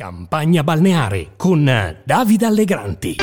Campagna balneare con Davide Allegranti.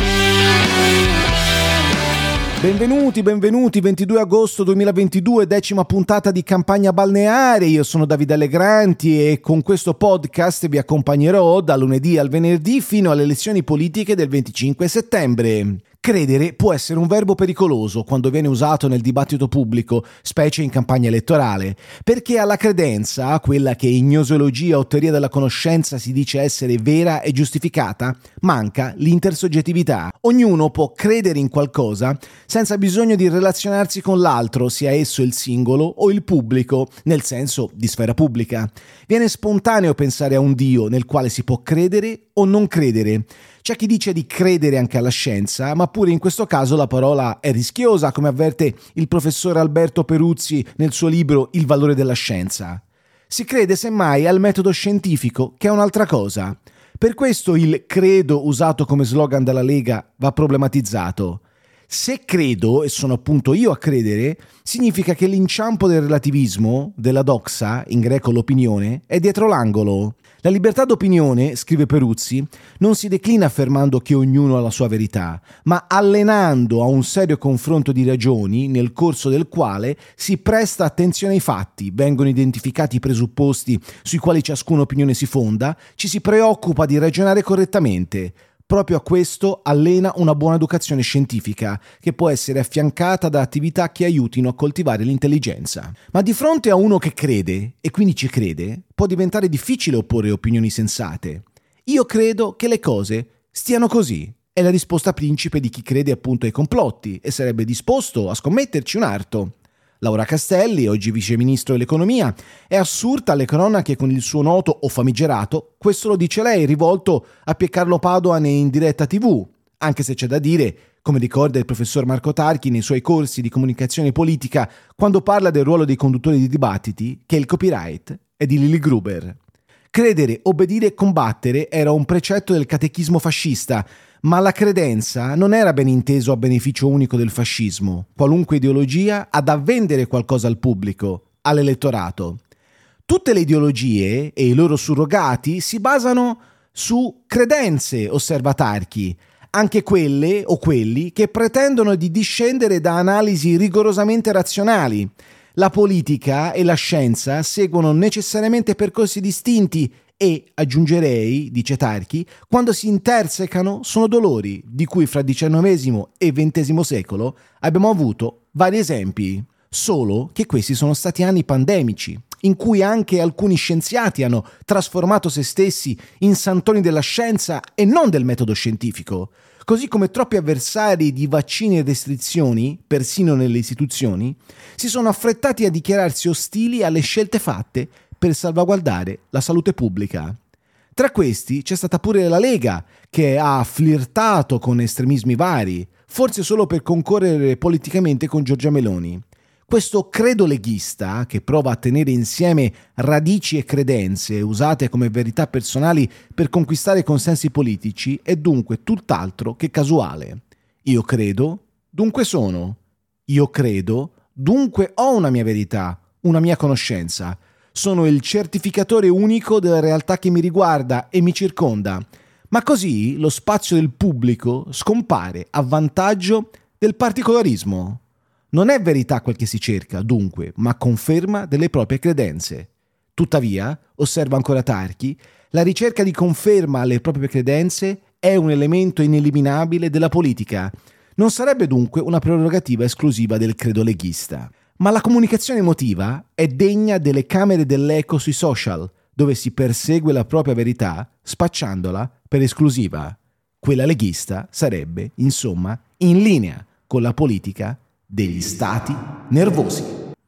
Benvenuti, benvenuti, 22 agosto 2022, decima puntata di Campagna Balneare. Io sono Davide Allegranti e con questo podcast vi accompagnerò da lunedì al venerdì fino alle elezioni politiche del 25 settembre. Credere può essere un verbo pericoloso quando viene usato nel dibattito pubblico, specie in campagna elettorale, perché alla credenza, quella che in gnoseologia o teoria della conoscenza si dice essere vera e giustificata, manca l'intersoggettività. Ognuno può credere in qualcosa senza bisogno di relazionarsi con l'altro, sia esso il singolo o il pubblico, nel senso di sfera pubblica. Viene spontaneo pensare a un Dio nel quale si può credere o non credere. C'è chi dice di credere anche alla scienza, ma pure in questo caso la parola è rischiosa, come avverte il professor Alberto Peruzzi nel suo libro Il valore della scienza. Si crede semmai al metodo scientifico, che è un'altra cosa. Per questo il credo usato come slogan dalla Lega va problematizzato. Se credo, e sono appunto io a credere, significa che l'inciampo del relativismo, della doxa, in greco l'opinione, è dietro l'angolo. La libertà d'opinione, scrive Peruzzi, non si declina affermando che ognuno ha la sua verità, ma allenando a un serio confronto di ragioni nel corso del quale si presta attenzione ai fatti, vengono identificati i presupposti sui quali ciascuna opinione si fonda, ci si preoccupa di ragionare correttamente, Proprio a questo allena una buona educazione scientifica, che può essere affiancata da attività che aiutino a coltivare l'intelligenza. Ma di fronte a uno che crede, e quindi ci crede, può diventare difficile opporre opinioni sensate. Io credo che le cose stiano così. È la risposta principe di chi crede appunto ai complotti e sarebbe disposto a scommetterci un arto. Laura Castelli, oggi viceministro dell'economia, è assurda alle cronache con il suo noto o famigerato, questo lo dice lei, rivolto a Piercarlo Padoan in diretta tv, anche se c'è da dire, come ricorda il professor Marco Tarchi nei suoi corsi di comunicazione politica, quando parla del ruolo dei conduttori di dibattiti, che il copyright è di Lily Gruber. Credere, obbedire e combattere era un precetto del catechismo fascista, ma la credenza non era ben inteso a beneficio unico del fascismo. Qualunque ideologia ha da vendere qualcosa al pubblico, all'elettorato. Tutte le ideologie e i loro surrogati si basano su credenze, osserva Tarchi, anche quelle o quelli che pretendono di discendere da analisi rigorosamente razionali. La politica e la scienza seguono necessariamente percorsi distinti e, aggiungerei, dice Tarchi, quando si intersecano sono dolori di cui fra XIX e XX secolo abbiamo avuto vari esempi. Solo che questi sono stati anni pandemici, in cui anche alcuni scienziati hanno trasformato se stessi in santoni della scienza e non del metodo scientifico, così come troppi avversari di vaccini e restrizioni, persino nelle istituzioni, si sono affrettati a dichiararsi ostili alle scelte fatte per salvaguardare la salute pubblica. Tra questi c'è stata pure la Lega, che ha flirtato con estremismi vari, forse solo per concorrere politicamente con Giorgia Meloni. Questo credo leghista, che prova a tenere insieme radici e credenze usate come verità personali per conquistare consensi politici, è dunque tutt'altro che casuale. Io credo, dunque sono. Io credo, dunque ho una mia verità, una mia conoscenza sono il certificatore unico della realtà che mi riguarda e mi circonda, ma così lo spazio del pubblico scompare a vantaggio del particolarismo. Non è verità quel che si cerca, dunque, ma conferma delle proprie credenze. Tuttavia, osserva ancora Tarchi, la ricerca di conferma alle proprie credenze è un elemento ineliminabile della politica. Non sarebbe dunque una prerogativa esclusiva del credo leghista. Ma la comunicazione emotiva è degna delle camere dell'eco sui social, dove si persegue la propria verità spacciandola per esclusiva. Quella leghista sarebbe, insomma, in linea con la politica degli stati nervosi.